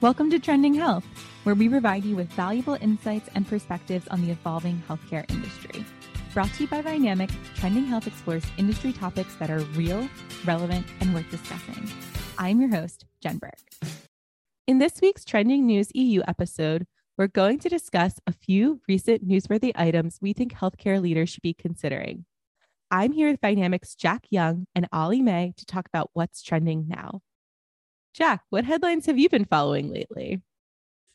Welcome to Trending Health, where we provide you with valuable insights and perspectives on the evolving healthcare industry. Brought to you by Dynamic, Trending Health explores industry topics that are real, relevant, and worth discussing. I'm your host, Jen Burke. In this week's Trending News EU episode, we're going to discuss a few recent newsworthy items we think healthcare leaders should be considering. I'm here with Dynamics Jack Young and Ollie May to talk about what's trending now. Jack, what headlines have you been following lately?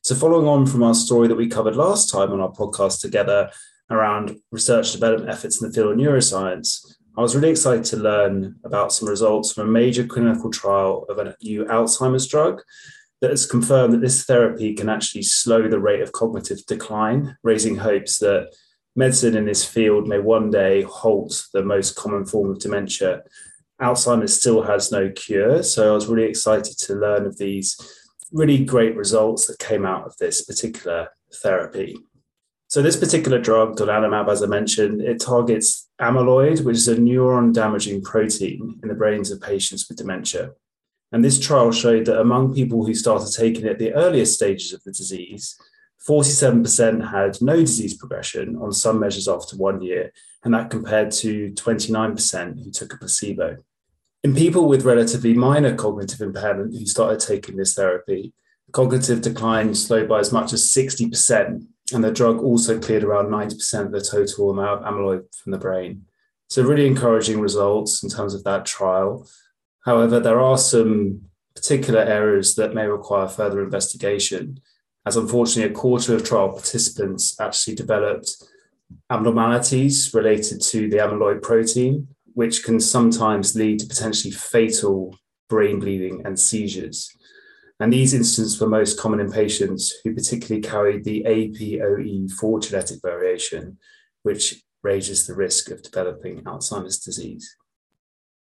So, following on from our story that we covered last time on our podcast together around research development efforts in the field of neuroscience, I was really excited to learn about some results from a major clinical trial of a new Alzheimer's drug that has confirmed that this therapy can actually slow the rate of cognitive decline, raising hopes that medicine in this field may one day halt the most common form of dementia Alzheimer's still has no cure. So I was really excited to learn of these really great results that came out of this particular therapy. So this particular drug, donanemab, as I mentioned, it targets amyloid, which is a neuron damaging protein in the brains of patients with dementia. And this trial showed that among people who started taking it at the earliest stages of the disease, 47% had no disease progression on some measures after one year, and that compared to 29% who took a placebo. In people with relatively minor cognitive impairment who started taking this therapy, cognitive decline slowed by as much as 60%, and the drug also cleared around 90% of the total amount of amyloid from the brain. So, really encouraging results in terms of that trial. However, there are some particular areas that may require further investigation, as unfortunately, a quarter of trial participants actually developed abnormalities related to the amyloid protein, which can sometimes lead to potentially fatal brain bleeding and seizures. And these instances were most common in patients who particularly carried the APOE4 genetic variation, which raises the risk of developing Alzheimer's disease.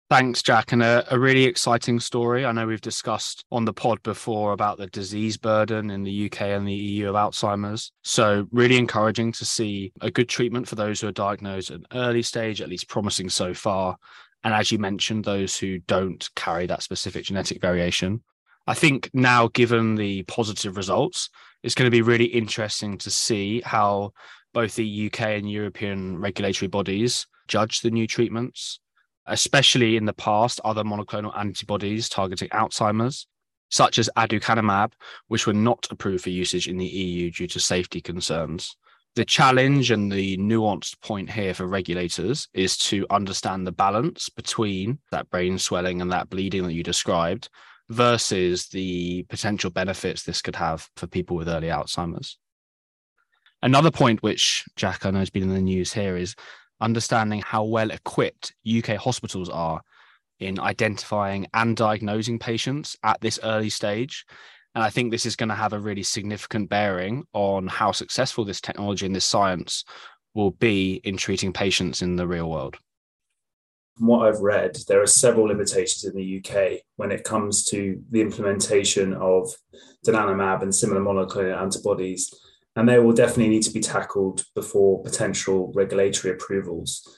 Thanks, Jack. And a, a, really exciting story. I know we've discussed on the pod before about the disease burden in the UK and the EU of Alzheimer's. So, really encouraging to see a good treatment for those who are diagnosed at an early stage, at least promising so far. And as you mentioned, those who don't carry that specific genetic variation. I think now, given the positive results, it's going to be really interesting to see how both the UK and European regulatory bodies judge the new treatments especially in the past, other monoclonal antibodies targeting Alzheimer's, such as aducanumab, which were not approved for usage in the EU due to safety concerns. The challenge and the nuanced point here for regulators is to understand the balance between that brain swelling and that bleeding that you described versus the potential benefits this could have for people with early Alzheimer's. Another point which Jack I know has been in the news here is understanding how well equipped UK hospitals are in identifying and diagnosing patients at this early stage. And I think this is going to have a really significant bearing on how successful this technology and this science will be in treating patients in the real world. From what I've read, there are several limitations in the UK when it comes to the implementation of donanemab and similar monoclonal antibodies and they will definitely need to be tackled before potential regulatory approvals.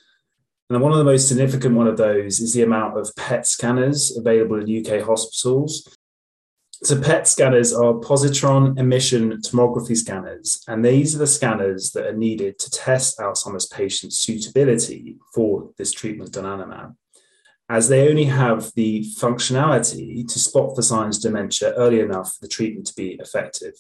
And one of the most significant one of those is the amount of PET scanners available in UK hospitals. So PET scanners are positron emission tomography scanners, and these are the scanners that are needed to test Alzheimer's patients' suitability for this treatment donanemab, as they only have the functionality to spot the signs of dementia early enough for the treatment to be effective.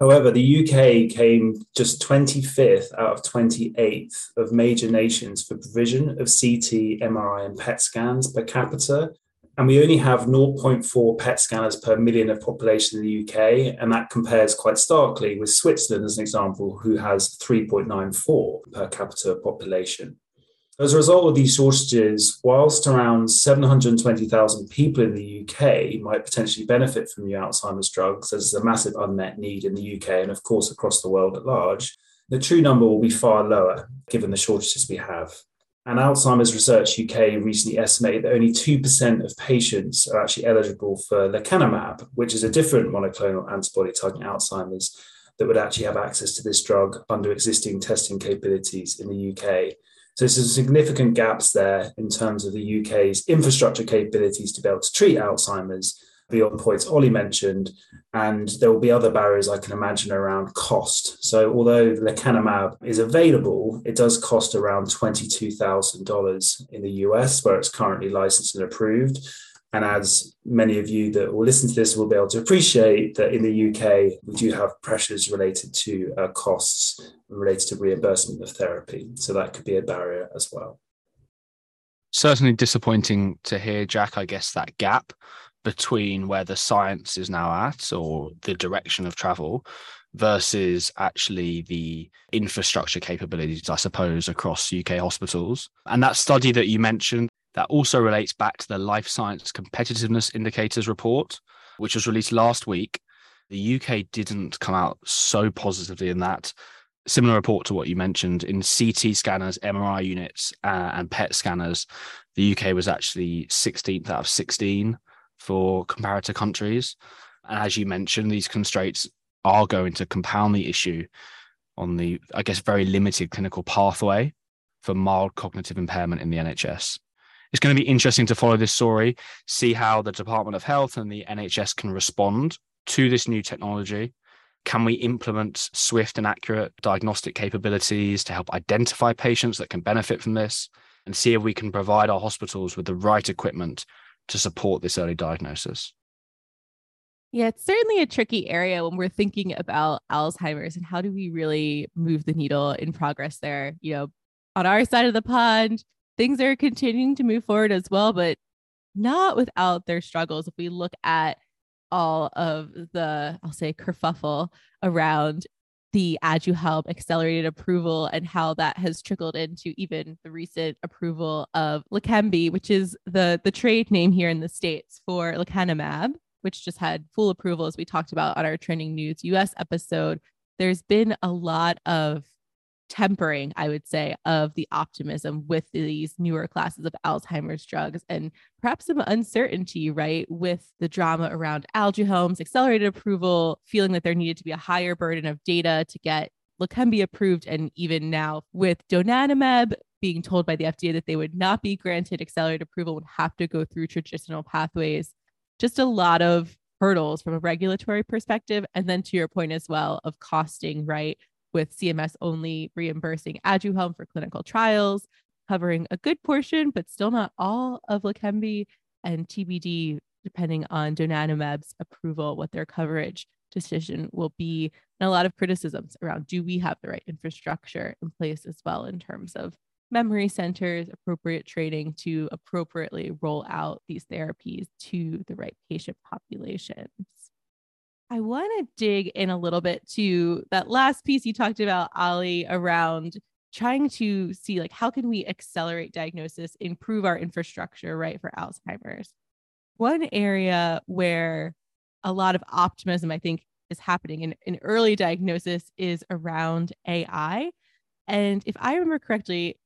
However, the UK came just 25th out of 28th of major nations for provision of CT, MRI, and PET scans per capita. And we only have 0.4 PET scanners per million of population in the UK. And that compares quite starkly with Switzerland, as an example, who has 3.94 per capita population. As a result of these shortages, whilst around 720,000 people in the UK might potentially benefit from new Alzheimer's drugs, there's a massive unmet need in the UK and, of course, across the world at large, the true number will be far lower given the shortages we have. And Alzheimer's Research UK recently estimated that only 2% of patients are actually eligible for lecanemab, which is a different monoclonal antibody targeting Alzheimer's that would actually have access to this drug under existing testing capabilities in the UK. So there's some significant gaps there in terms of the UK's infrastructure capabilities to be able to treat Alzheimer's, beyond points Ollie mentioned. And there will be other barriers I can imagine around cost. So, although lecanemab is available, it does cost around $22,000 in the US, where it's currently licensed and approved. And as many of you that will listen to this will be able to appreciate, that in the UK, we do have pressures related to uh, costs related to reimbursement of therapy. So that could be a barrier as well. Certainly disappointing to hear, Jack, I guess, that gap between where the science is now at or the direction of travel versus actually the infrastructure capabilities, I suppose, across UK hospitals. And that study that you mentioned, that also relates back to the Life Science Competitiveness Indicators report, which was released last week. The UK didn't come out so positively in that. Similar report to what you mentioned in CT scanners, MRI units, uh, and PET scanners, the UK was actually 16th out of 16 for comparator countries. And as you mentioned, these constraints are going to compound the issue on the, I guess, very limited clinical pathway for mild cognitive impairment in the NHS it's going to be interesting to follow this story, see how the Department of Health and the NHS can respond to this new technology. Can we implement swift and accurate diagnostic capabilities to help identify patients that can benefit from this and see if we can provide our hospitals with the right equipment to support this early diagnosis? Yeah, it's certainly a tricky area when we're thinking about Alzheimer's and how do we really move the needle in progress there. You know, on our side of the pond, things are continuing to move forward as well, but not without their struggles. If we look at all of the, I'll say, kerfuffle around the ADUHELM accelerated approval and how that has trickled into even the recent approval of Leqembi, which is the the trade name here in the states for lecanemab, which just had full approval as we talked about on our trending news US episode. There's been a lot of tempering, I would say, of the optimism with these newer classes of Alzheimer's drugs and perhaps some uncertainty, right, with the drama around ADUHELM's accelerated approval, feeling that there needed to be a higher burden of data to get Leqembi approved. And even now with donanemab being told by the FDA that they would not be granted accelerated approval, would have to go through traditional pathways. Just a lot of hurdles from a regulatory perspective. And then to your point as well of costing, right? With CMS only reimbursing Aduhelm for clinical trials, covering a good portion, but still not all of Leqembi and TBD, depending on donanemab's approval, what their coverage decision will be. And a lot of criticisms around do we have the right infrastructure in place as well in terms of memory centers, appropriate training to appropriately roll out these therapies to the right patient populations. I want to dig in a little bit to that last piece you talked about, Ollie, around trying to see like how can we accelerate diagnosis, improve our infrastructure, right, for Alzheimer's. One area where a lot of optimism, I think, is happening in, in early diagnosis is around AI. And if I remember correctly,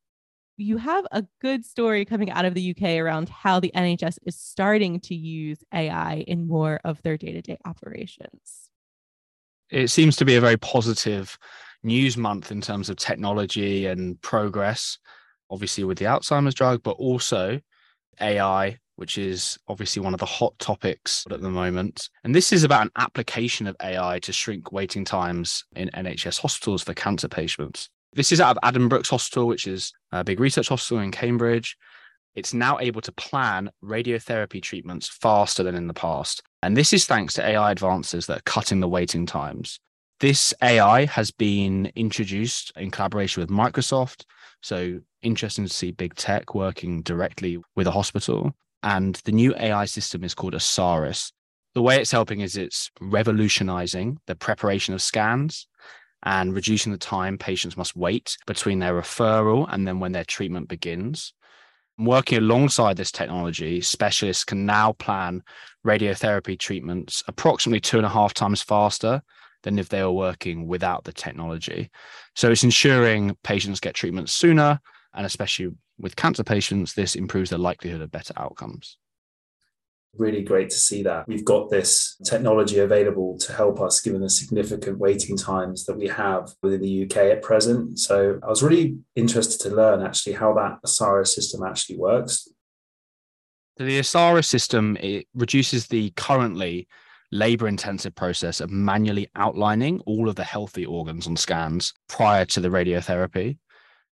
you have a good story coming out of the UK around how the NHS is starting to use AI in more of their day to day operations. It seems to be a very positive news month in terms of technology and progress, obviously with the Alzheimer's drug, but also AI, which is obviously one of the hot topics at the moment. And this is about an application of AI to shrink waiting times in NHS hospitals for cancer patients. This is out of Addenbrooke's Hospital, which is a big research hospital in Cambridge. It's now able to plan radiotherapy treatments faster than in the past. And this is thanks to AI advances that are cutting the waiting times. This AI has been introduced in collaboration with Microsoft. So interesting to see big tech working directly with a hospital. And the new AI system is called OSAIRIS. The way it's helping is it's revolutionizing the preparation of scans and reducing the time patients must wait between their referral and then when their treatment begins. Working alongside this technology, specialists can now plan radiotherapy treatments approximately two and a half times faster than if they were working without the technology. So it's ensuring patients get treatment sooner, and especially with cancer patients, this improves the likelihood of better outcomes really great to see that we've got this technology available to help us given the significant waiting times that we have within the UK at present. So I was really interested to learn actually how that OSAIRIS system actually works. The OSAIRIS system it reduces the currently labor intensive process of manually outlining all of the healthy organs on scans prior to the radiotherapy.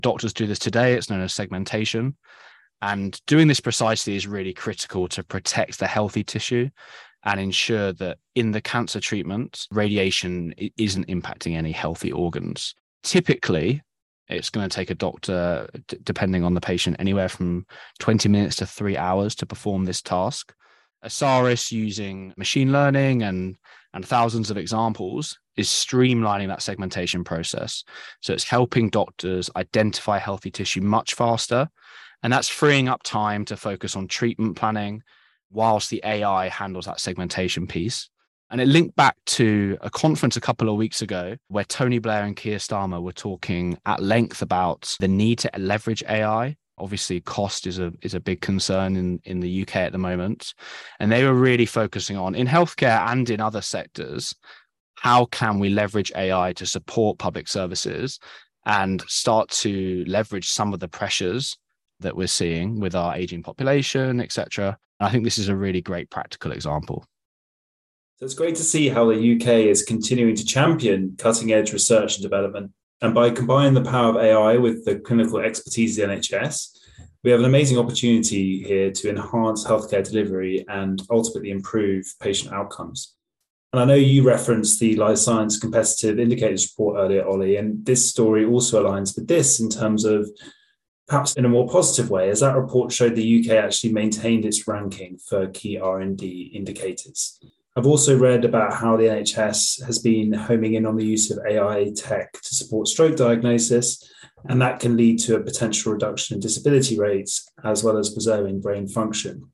Doctors do this today, it's known as segmentation. And doing this precisely is really critical to protect the healthy tissue and ensure that in the cancer treatment, radiation isn't impacting any healthy organs. Typically, it's going to take a doctor, d- depending on the patient, anywhere from 20 minutes to three hours to perform this task. OSAIRIS using machine learning and and thousands of examples is streamlining that segmentation process. So it's helping doctors identify healthy tissue much faster. And that's freeing up time to focus on treatment planning whilst the AI handles that segmentation piece. And it linked back to a conference a couple of weeks ago where Tony Blair and Keir Starmer were talking at length about the need to leverage AI obviously cost is a is a big concern in in the UK at the moment and they were really focusing on in healthcare and in other sectors how can we leverage AI to support public services and start to leverage some of the pressures that we're seeing with our aging population etc I think this is a really great practical example. So it's great to see how the UK is continuing to champion cutting edge research and development. And by combining the power of AI with the clinical expertise of the NHS, we have an amazing opportunity here to enhance healthcare delivery and ultimately improve patient outcomes. And I know you referenced the Life Science Competitive Indicators report earlier, Ollie, and this story also aligns with this in terms of perhaps in a more positive way, as that report showed the UK actually maintained its ranking for key R&D indicators. I've also read about how the NHS has been homing in on the use of AI tech to support stroke diagnosis, and that can lead to a potential reduction in disability rates as well as preserving brain function.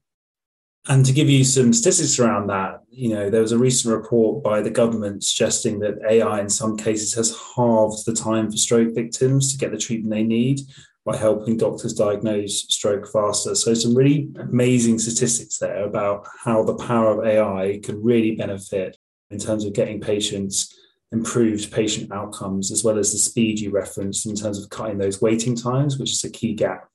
And to give you some statistics around that, you know, there was a recent report by the government suggesting that AI in some cases has halved the time for stroke victims to get the treatment they need, by helping doctors diagnose stroke faster. So, some really amazing statistics there about how the power of AI can really benefit in terms of getting patients improved patient outcomes, as well as the speed you referenced in terms of cutting those waiting times, which is a key gap.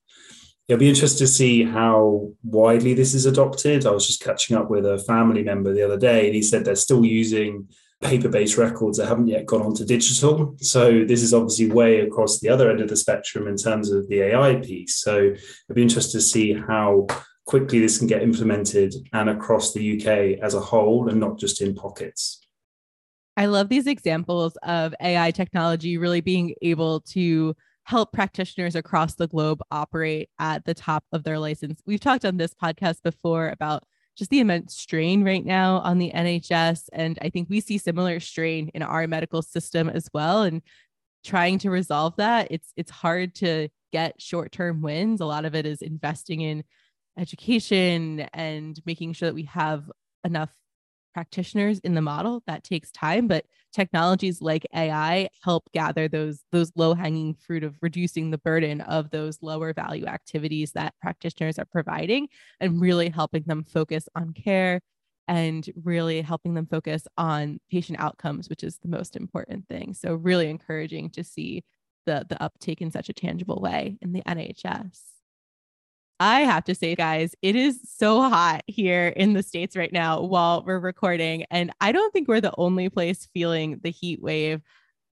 It'll be interesting to see how widely this is adopted. I was just catching up with a family member the other day, and he said they're still using paper-based records that haven't yet gone on to digital. So this is obviously way across the other end of the spectrum in terms of the AI piece. So it'd be interesting to see how quickly this can get implemented and across the UK as a whole and not just in pockets. I love these examples of AI technology really being able to help practitioners across the globe operate at the top of their license. We've talked on this podcast before about just the immense strain right now on the NHS. And I think we see similar strain in our medical system as well. And trying to resolve that, it's it's hard to get short-term wins. A lot of it is investing in education and making sure that we have enough practitioners in the model that takes time but technologies like ai help gather those those low hanging fruit of reducing the burden of those lower value activities that practitioners are providing and really helping them focus on care and really helping them focus on patient outcomes which is the most important thing. So really encouraging to see the the uptake in such a tangible way in the nhs I have to say, guys, it is so hot here in the States right now while we're recording. And I don't think we're the only place feeling the heat wave.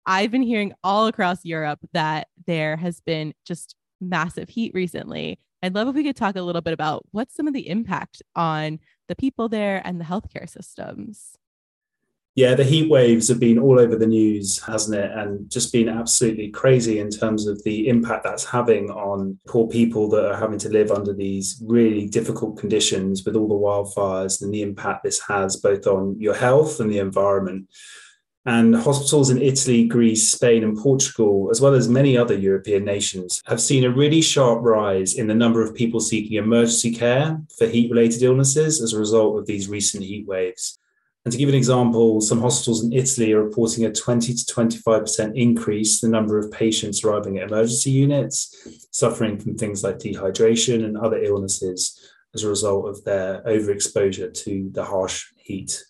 I've been hearing all across Europe that there has been just massive heat recently. I'd love if we could talk a little bit about what's some of the impact on the people there and the healthcare systems. Yeah, the heat waves have been all over the news, hasn't it? And just been absolutely crazy in terms of the impact that's having on poor people that are having to live under these really difficult conditions with all the wildfires and the impact this has both on your health and the environment. And hospitals in Italy, Greece, Spain, and Portugal, as well as many other European nations, have seen a really sharp rise in the number of people seeking emergency care for heat related illnesses as a result of these recent heat waves. And to give an example, some hospitals in Italy are reporting a 20 to 25% increase in the number of patients arriving at emergency units, suffering from things like dehydration and other illnesses as a result of their overexposure to the harsh heat.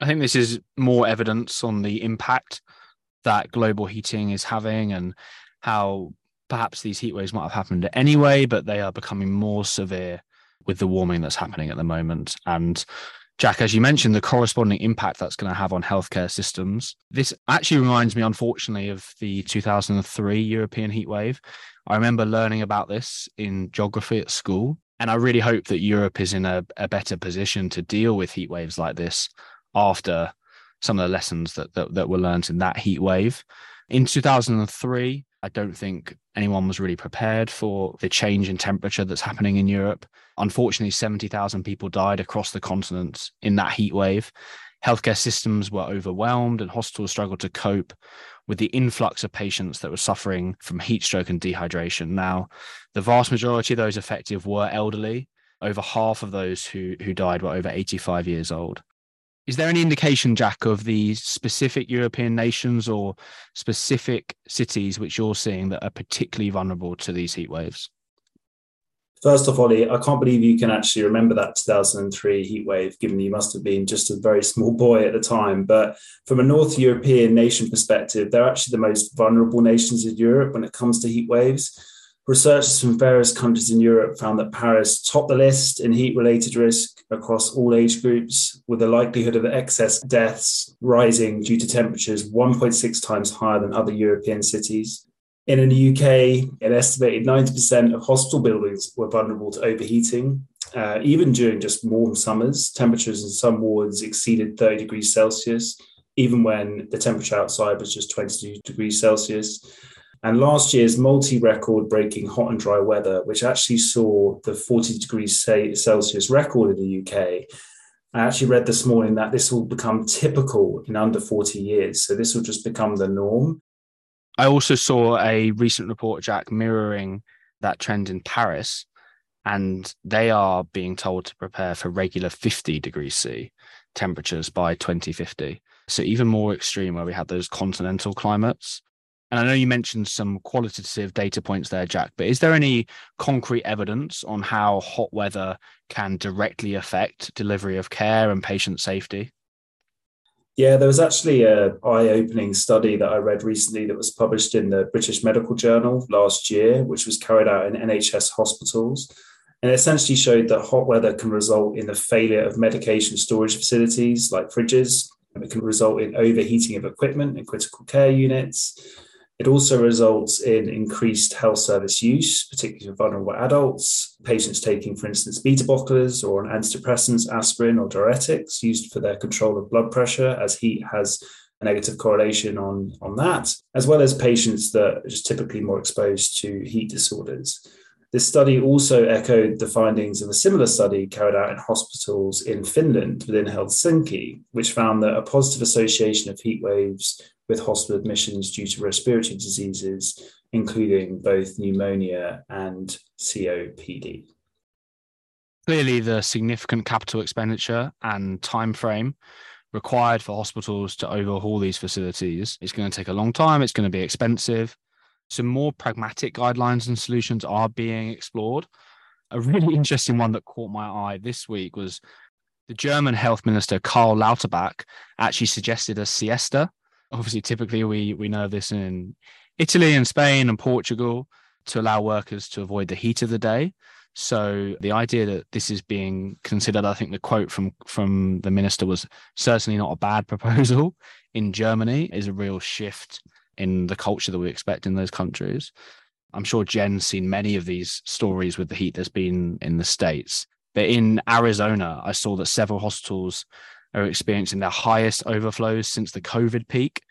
I think this is more evidence on the impact that global heating is having and how perhaps these heat waves might have happened anyway, but they are becoming more severe with the warming that's happening at the moment. And Jack, as you mentioned, the corresponding impact that's going to have on healthcare systems. This actually reminds me, unfortunately, of the 2003 European heat wave. I remember learning about this in geography at school. And I really hope that Europe is in a, a better position to deal with heat waves like this after some of the lessons that, that, that were learned in that heat wave. In 2003, I don't think anyone was really prepared for the change in temperature that's happening in Europe. Unfortunately, 70,000 people died across the continent in that heat wave. Healthcare systems were overwhelmed and hospitals struggled to cope with the influx of patients that were suffering from heat stroke and dehydration. Now, the vast majority of those affected were elderly. Over half of those who, who died were over 85 years old. Is there any indication, Jack, of the specific European nations or specific cities which you're seeing that are particularly vulnerable to these heat waves? First off, Ollie, I can't believe you can actually remember that 2003 heat wave, given you must have been just a very small boy at the time. But from a North European nation perspective, they're actually the most vulnerable nations in Europe when it comes to heat waves. Researchers from various countries in Europe found that Paris topped the list in heat related risk across all age groups, with the likelihood of excess deaths rising due to temperatures 1.6 times higher than other European cities. In the UK, an estimated 90% of hospital buildings were vulnerable to overheating. Uh, even during just warm summers, temperatures in some wards exceeded 30 degrees Celsius, even when the temperature outside was just 22 degrees Celsius. And last year's multi record breaking hot and dry weather, which actually saw the 40 degrees Celsius record in the UK, I actually read this morning that this will become typical in under 40 years. So this will just become the norm. I also saw a recent report, Jack, mirroring that trend in Paris. And they are being told to prepare for regular 50 degrees C temperatures by 2050. So even more extreme where we had those continental climates. And I know you mentioned some qualitative data points there, Jack, but is there any concrete evidence on how hot weather can directly affect delivery of care and patient safety? Yeah, there was actually a eye-opening study that I read recently that was published in the British Medical Journal last year, which was carried out in NHS hospitals. And it essentially showed that hot weather can result in the failure of medication storage facilities like fridges. It can result in overheating of equipment in critical care units it also results in increased health service use, particularly for vulnerable adults, patients taking, for instance, beta blockers or antidepressants, aspirin, or diuretics used for their control of blood pressure, as heat has a negative correlation on, on that, as well as patients that are just typically more exposed to heat disorders. This study also echoed the findings of a similar study carried out in hospitals in Finland within Helsinki, which found that a positive association of heat waves with hospital admissions due to respiratory diseases, including both pneumonia and COPD. Clearly, the significant capital expenditure and time frame required for hospitals to overhaul these facilities is going to take a long time. It's going to be expensive. Some more pragmatic guidelines and solutions are being explored. A really interesting one that caught my eye this week was the German health minister Karl Lauterbach actually suggested a siesta obviously typically we we know this in Italy and Spain and Portugal to allow workers to avoid the heat of the day. So the idea that this is being considered, I think the quote from from the minister was certainly not a bad proposal in Germany is a real shift in the culture that we expect in those countries. I'm sure Jen's seen many of these stories with the heat that's been in the States. But in Arizona, I saw that several hospitals are experiencing their highest overflows since the COVID peak.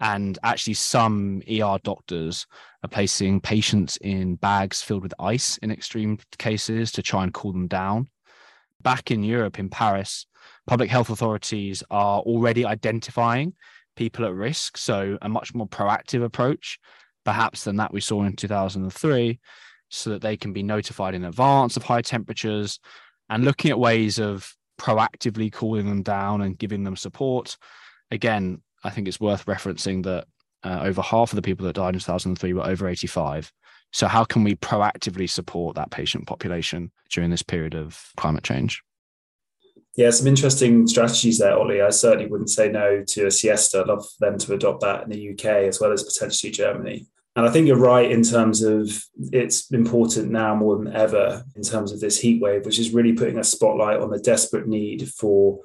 And actually, some ER doctors are placing patients in bags filled with ice in extreme cases to try and cool them down. Back in Europe, in Paris, public health authorities are already identifying people at risk. So, a much more proactive approach, perhaps, than that we saw in 2003, so that they can be notified in advance of high temperatures and looking at ways of proactively cooling them down and giving them support. Again, I think it's worth referencing that uh, over half of the people that died in 2003 were over 85. So, how can we proactively support that patient population during this period of climate change? Yeah, some interesting strategies there, Ollie. I certainly wouldn't say no to a siesta. I'd love them to adopt that in the UK as well as potentially Germany. And I think you're right in terms of it's important now more than ever in terms of this heat wave, which is really putting a spotlight on the desperate need for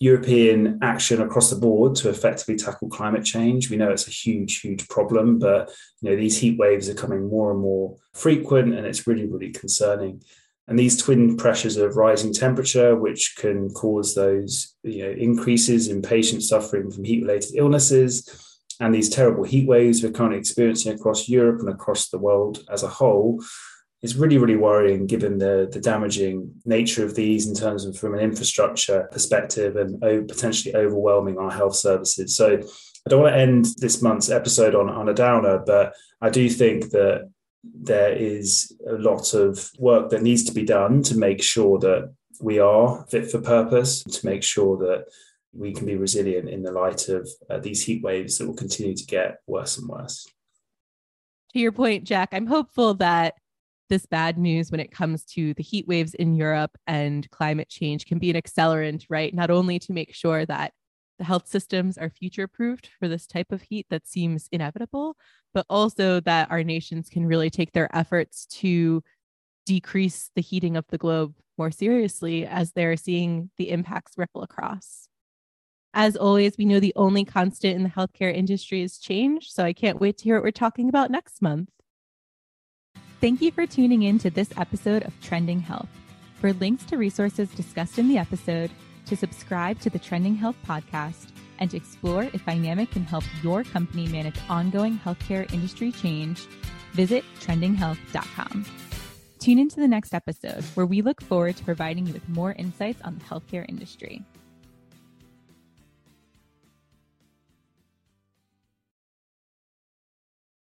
European action across the board to effectively tackle climate change. We know it's a huge, huge problem, but you know these heat waves are coming more and more frequent, and it's really, really concerning. And these twin pressures of rising temperature, which can cause those you know increases in patients suffering from heat-related illnesses, and these terrible heat waves we're currently experiencing across Europe and across the world as a whole, is really, really worrying given the, the damaging nature of these in terms of from an infrastructure perspective and potentially overwhelming our health services. So I don't want to end this month's episode on, on a downer, but I do think that there is a lot of work that needs to be done to make sure that we are fit for purpose, to make sure that we can be resilient in the light of uh, these heat waves that will continue to get worse and worse. To your point, Jack, I'm hopeful that this bad news when it comes to the heat waves in Europe and climate change can be an accelerant, right? Not only to make sure that the health systems are future proofed for this type of heat that seems inevitable, but also that our nations can really take their efforts to decrease the heating of the globe more seriously as they're seeing the impacts ripple across. As always, we know the only constant in the healthcare industry is change. So I can't wait to hear what we're talking about next month. Thank you for tuning in to this episode of Trending Health. For links to resources discussed in the episode, to subscribe to the Trending Health podcast, and to explore if Dynamic can help your company manage ongoing healthcare industry change, visit trendinghealth.com. Tune into the next episode where we look forward to providing you with more insights on the healthcare industry.